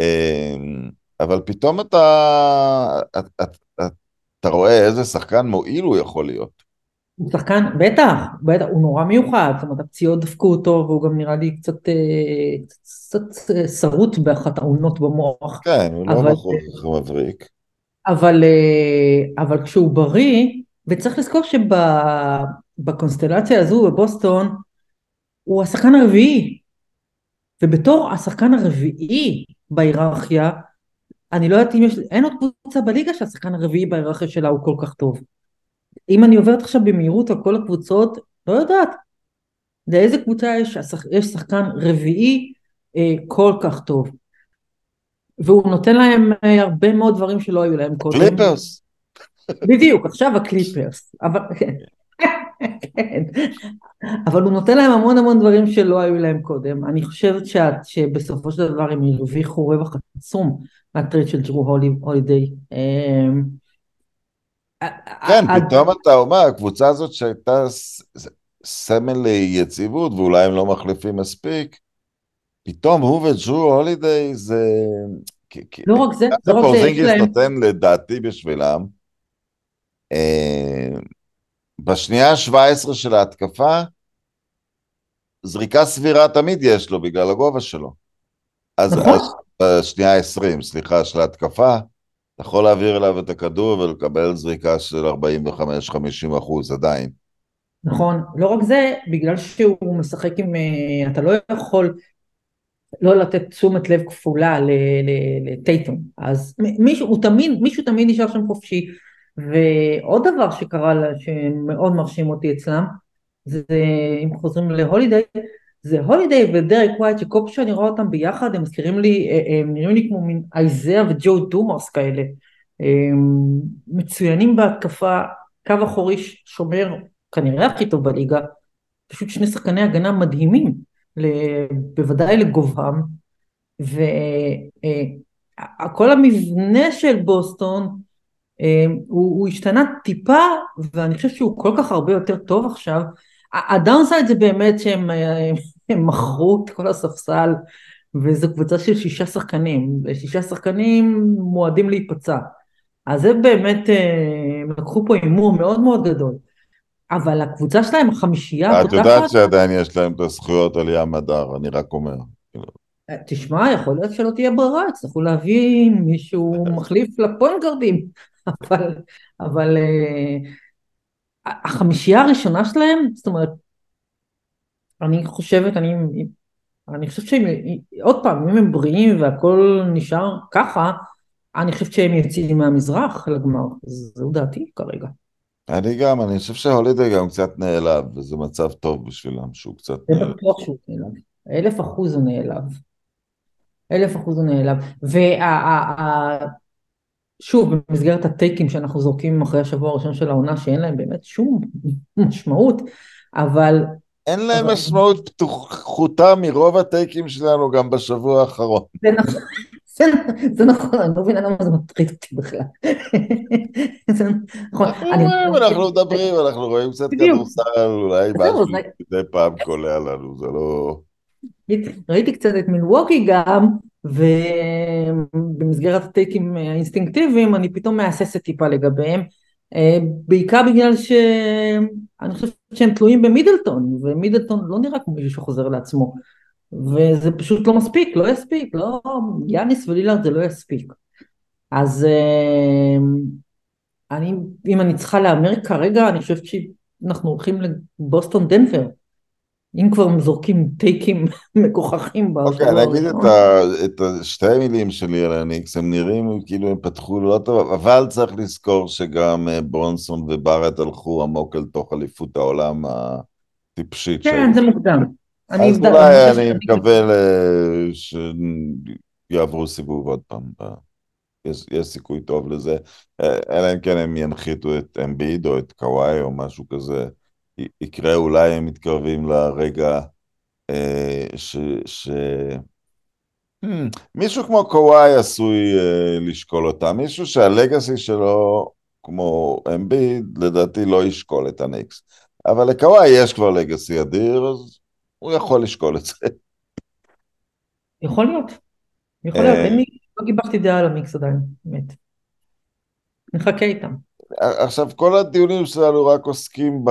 Speaker 2: אה, אבל פתאום אתה, אתה, אתה, אתה רואה איזה שחקן מועיל הוא יכול להיות.
Speaker 3: הוא שחקן, בטח, בטח, הוא נורא מיוחד, זאת אומרת הפציעות דפקו אותו והוא גם נראה לי קצת, אה, קצת אה, שרוט באחת העונות במוח.
Speaker 2: כן, הוא לא בחור מבריק.
Speaker 3: אבל, אה, אבל כשהוא בריא, וצריך לזכור שבקונסטלציה הזו בבוסטון, הוא השחקן הרביעי. ובתור השחקן הרביעי בהיררכיה, אני לא יודעת אם יש, אין עוד קבוצה בליגה שהשחקן הרביעי בהיררכיה שלה הוא כל כך טוב. אם אני עוברת עכשיו במהירות על כל הקבוצות, לא יודעת. לאיזה קבוצה יש, יש שחקן רביעי אה, כל כך טוב. והוא נותן להם אה, הרבה מאוד דברים שלא היו להם קודם.
Speaker 2: קליפרס.
Speaker 3: בדיוק, עכשיו הקליפרס. אבל, כן. כן. אבל הוא נותן להם המון המון דברים שלא היו להם קודם. אני חושבת שאת, שבסופו של דבר הם הרוויחו רווח עצום מהטריד של ג'רו הולידיי. אה,
Speaker 2: כן, פתאום אתה אומר, הקבוצה הזאת שהייתה סמל ליציבות, ואולי הם לא מחליפים מספיק, פתאום הוא וג'רו הולידיי זה...
Speaker 3: לא רק זה,
Speaker 2: לא רק זה, יש להם... נותן לדעתי בשבילם. אה, בשנייה ה-17 של ההתקפה, זריקה סבירה תמיד יש לו בגלל הגובה שלו. אז, נכון. אז בשנייה ה-20, סליחה, של ההתקפה, אתה יכול להעביר אליו את הכדור ולקבל זריקה של 45-50 אחוז עדיין.
Speaker 3: נכון, לא רק זה, בגלל שהוא משחק עם, אה, אתה לא יכול לא לתת תשומת לב כפולה לטייטון, אז מישהו, הוא תמיד, מישהו תמיד נשאר שם חופשי, ועוד דבר שקרה שמאוד מרשים אותי אצלם, זה אם חוזרים להולידיי, זה הולידיי ודרק ווייט שכל פעם שאני רואה אותם ביחד הם מזכירים לי, אה, אה, הם נראים לי כמו מין אייזאה וג'ו דומאס כאלה. מצוינים בהתקפה, קו אחורי שומר כנראה הכי טוב בליגה, פשוט שני שחקני הגנה מדהימים, בוודאי לגובהם, וכל המבנה של בוסטון הוא, הוא השתנה טיפה ואני חושבת שהוא כל כך הרבה יותר טוב עכשיו. הדאונסייד זה באמת שהם הם מכרו את כל הספסל וזו קבוצה של שישה שחקנים, ושישה שחקנים מועדים להיפצע. אז זה באמת, אה, הם לקחו פה הימור מאוד מאוד גדול. אבל הקבוצה שלהם, החמישייה...
Speaker 2: את יודעת שעדיין יש להם את הזכויות על ים הדר, אני רק אומר.
Speaker 3: אה, תשמע, יכול להיות שלא תהיה ברירה, יצטרכו להביא מישהו מחליף לפוינט גרדים, אבל, אבל אה, החמישייה הראשונה שלהם, זאת אומרת, אני חושבת, אני, אני חושבת שהם, עוד פעם, אם הם בריאים והכל נשאר ככה, אני חושבת שהם יוצאים מהמזרח לגמר, זו דעתי כרגע.
Speaker 2: אני גם, אני חושב שהולידי גם קצת נעלב, וזה מצב טוב בשבילם שהוא קצת
Speaker 3: נעלב. זה בטוח שהוא נעלב, אלף אחוז הוא נעלב. אלף אחוז הוא נעלב. וה... שוב, במסגרת הטייקים שאנחנו זורקים אחרי השבוע הראשון של העונה, שאין להם באמת שום משמעות, אבל...
Speaker 2: אין להם. משמעות פתוחה מרוב הטייקים שלנו גם בשבוע האחרון.
Speaker 3: זה נכון, זה, נכון, אני לא מבינה למה זה מטריד אותי בכלל.
Speaker 2: זה נכון. אנחנו מדברים, אנחנו רואים קצת כדורסל, אולי משהו מדי פעם קולע לנו, זה לא...
Speaker 3: ראיתי קצת את מילווקי גם, ובמסגרת הטייקים האינסטינקטיביים אני פתאום מהססת טיפה לגביהם, בעיקר בגלל שאני חושבת שהם תלויים במידלטון, ומידלטון לא נראה כמו מישהו שחוזר לעצמו, וזה פשוט לא מספיק, לא יספיק, לא, יאניס ולילארד זה לא יספיק. אז אה, אני, אם אני צריכה להמר כרגע, אני חושבת שאנחנו הולכים לבוסטון דנבר. אם כבר זורקים טייקים מגוחכים
Speaker 2: אוקיי, אני אגיד את שתי המילים שלי על הניקס, הם נראים כאילו הם פתחו לא טוב, אבל צריך לזכור שגם אה, ברונסון וברט הלכו עמוק אל תוך אליפות העולם הטיפשית.
Speaker 3: כן, זה מוקדם.
Speaker 2: אז אולי אני מקווה שיעברו סיבוב עוד פעם. יש, יש סיכוי טוב לזה, אה, אלא אם כן הם ינחיתו את אמביד או את קוואי או משהו כזה. יקרה, אולי הם מתקרבים לרגע אה, ש... ש... Hmm, מישהו כמו קוואי עשוי אה, לשקול אותה, מישהו שהלגאסי שלו, כמו אמביד, לדעתי לא ישקול את הניקס. אבל לקוואי יש כבר לגאסי אדיר, אז הוא יכול לשקול את זה.
Speaker 3: יכול להיות. יכול להיות, אה, אין לי, לא גיבשתי דעה על המיקס עדיין, באמת. נחכה איתם.
Speaker 2: עכשיו, כל הדיונים שלנו רק עוסקים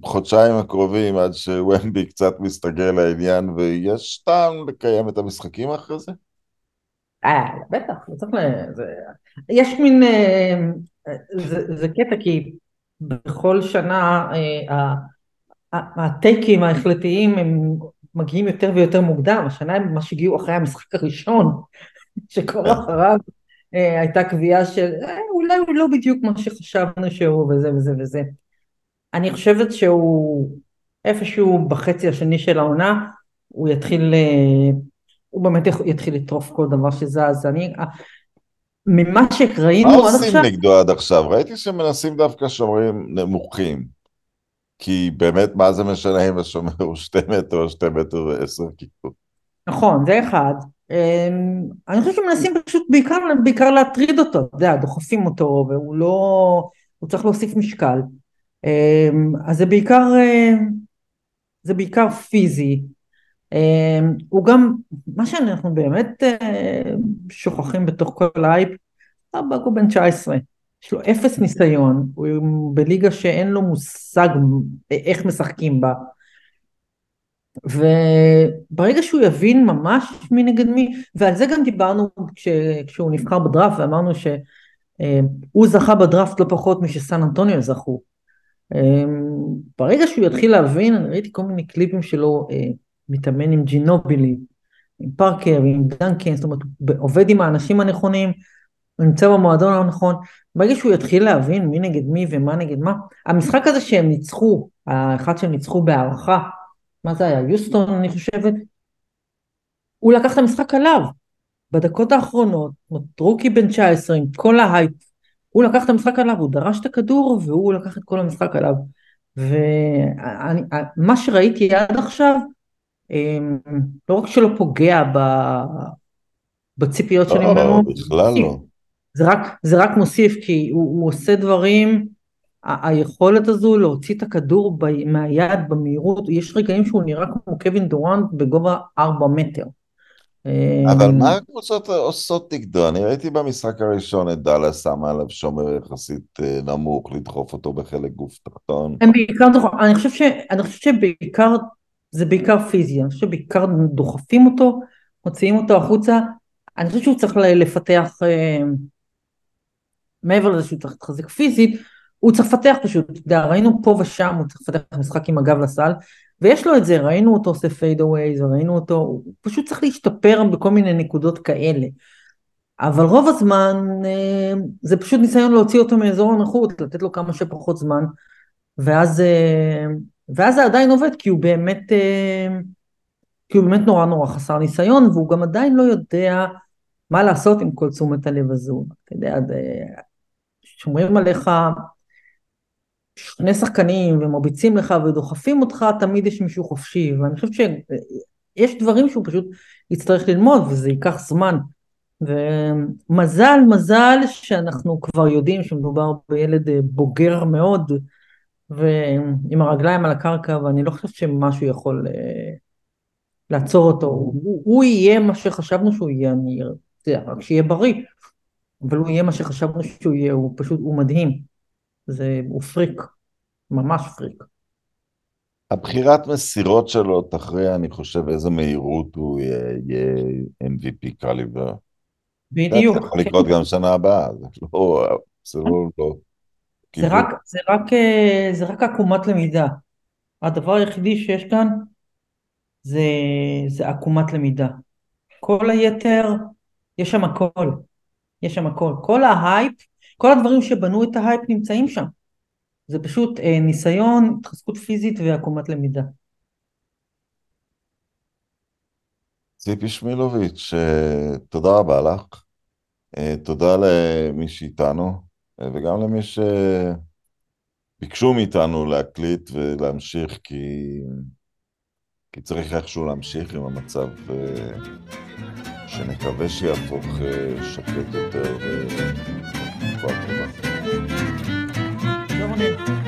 Speaker 2: בחודשיים הקרובים עד שוומבי קצת מסתגל לעניין, ויש טעם לקיים את המשחקים אחרי זה?
Speaker 3: אה, בטח, לא צריך ל... זה... יש מין... אה, זה, זה קטע כי בכל שנה אה, הטייקים ההחלטיים הם מגיעים יותר ויותר מוקדם, השנה הם ממש הגיעו אחרי המשחק הראשון, כן. אחריו הייתה קביעה של אה, אולי הוא לא בדיוק מה שחשבנו שהוא וזה וזה וזה. אני חושבת שהוא איפשהו בחצי השני של העונה הוא יתחיל, אה, הוא באמת יתחיל לטרוף כל דבר שזז. אני, ממה שראינו עד עכשיו...
Speaker 2: מה עושים נגדו עד עכשיו? ראיתי שמנסים דווקא שומרים נמוכים. כי באמת מה זה משנה אם השומר הוא שתי מטר או שתי מטר ועשר כאילו.
Speaker 3: נכון, זה אחד. אמ, אני חושבת שמנסים פשוט בעיקר, בעיקר להטריד אותו, אתה יודע, דוחפים אותו והוא לא, הוא צריך להוסיף משקל. אמ, אז זה בעיקר, אמ, זה בעיקר פיזי. הוא גם, מה שאנחנו באמת שוכחים בתוך כל האייפ, אבק הוא בן 19, יש לו אפס ניסיון, הוא בליגה שאין לו מושג איך משחקים בה. וברגע שהוא יבין ממש מי נגד מי, ועל זה גם דיברנו כש, כשהוא נבחר בדראפט ואמרנו שהוא זכה בדראפט לא פחות משסן אנטוניו זכו. ברגע שהוא יתחיל להבין, אני ראיתי כל מיני קליפים שלו אה, מתאמן עם ג'ינובילי, עם פארקר, עם דנקן, זאת אומרת, הוא עובד עם האנשים הנכונים, הוא נמצא במועדון הנכון, ברגע שהוא יתחיל להבין מי נגד מי ומה נגד מה, המשחק הזה שהם ניצחו, האחד שהם ניצחו בהארכה, מה זה היה? יוסטון אני חושבת? הוא לקח את המשחק עליו. בדקות האחרונות, rookie בן 19 עם כל ההייפ, הוא לקח את המשחק עליו, הוא דרש את הכדור והוא לקח את כל המשחק עליו. ומה שראיתי עד עכשיו, אמ, לא רק שלא פוגע ב... בציפיות שלי
Speaker 2: ממנו, לא, בכלל לא.
Speaker 3: זה רק, זה רק מוסיף כי הוא, הוא עושה דברים היכולת הזו להוציא את הכדור ב, מהיד במהירות, יש רגעים שהוא נראה כמו קווין דורנט בגובה 4 מטר.
Speaker 2: אבל מה הקבוצות עושות נגדו? אני ראיתי במשחק הראשון את דאלה שמה עליו שומר יחסית אה, נמוך, לדחוף אותו בחלק גוף תחתון.
Speaker 3: הם בעיקר דוחפים, אני חושב, ש... אני חושב שבעיקר, זה בעיקר פיזי, אני חושב שבעיקר דוחפים אותו, מוציאים אותו החוצה, אני חושב שהוא צריך לפתח, אה, מעבר לזה שהוא צריך להתחזק פיזית, הוא צריך לפתח פשוט, אתה יודע, ראינו פה ושם, הוא צריך לפתח משחק עם הגב לסל, ויש לו את זה, ראינו אותו עושה פייד אווייז, ראינו אותו, הוא פשוט צריך להשתפר בכל מיני נקודות כאלה. אבל רוב הזמן אה, זה פשוט ניסיון להוציא אותו מאזור הנוחות, לתת לו כמה שפחות זמן, ואז, אה, ואז זה עדיין עובד, כי הוא באמת, אה, כי הוא באמת נורא נורא חסר ניסיון, והוא גם עדיין לא יודע מה לעשות עם כל תשומת הלב הזו? אתה יודע, שומרים עליך שני שחקנים ומרביצים לך ודוחפים אותך, תמיד יש מישהו חופשי, ואני חושבת שיש דברים שהוא פשוט יצטרך ללמוד וזה ייקח זמן. ומזל, מזל שאנחנו כבר יודעים שמדובר בילד בוגר מאוד ועם הרגליים על הקרקע, ואני לא חושבת שמשהו יכול אה, לעצור אותו. הוא, הוא יהיה מה שחשבנו שהוא יהיה, אני יודע, רק שיהיה בריא, אבל הוא יהיה מה שחשבנו שהוא יהיה, הוא פשוט, הוא מדהים. זה, הוא פריק, ממש פריק.
Speaker 2: הבחירת מסירות שלו תכריע, אני חושב, איזה מהירות הוא יהיה MVP קליבר.
Speaker 3: בדיוק.
Speaker 2: זה יכול לקרות גם שנה הבאה, זה לא... זה לא... לא
Speaker 3: זה רק, זה רק, אה, זה רק עקומת למידה. הדבר היחידי שיש כאן זה, זה עקומת למידה. כל היתר, יש שם הכל. יש שם הכל. כל ההייפ, כל הדברים שבנו את ההייפ נמצאים שם. זה פשוט אה, ניסיון, התחזקות פיזית ועקומת למידה.
Speaker 2: ציפי שמילוביץ', אה, תודה רבה לך. אה, תודה למי שאיתנו, אה, וגם למי שביקשו מאיתנו להקליט ולהמשיך, כי, כי צריך איכשהו להמשיך עם המצב שנקווה שיהפוך שקט יותר ותקופה טובה.
Speaker 3: לא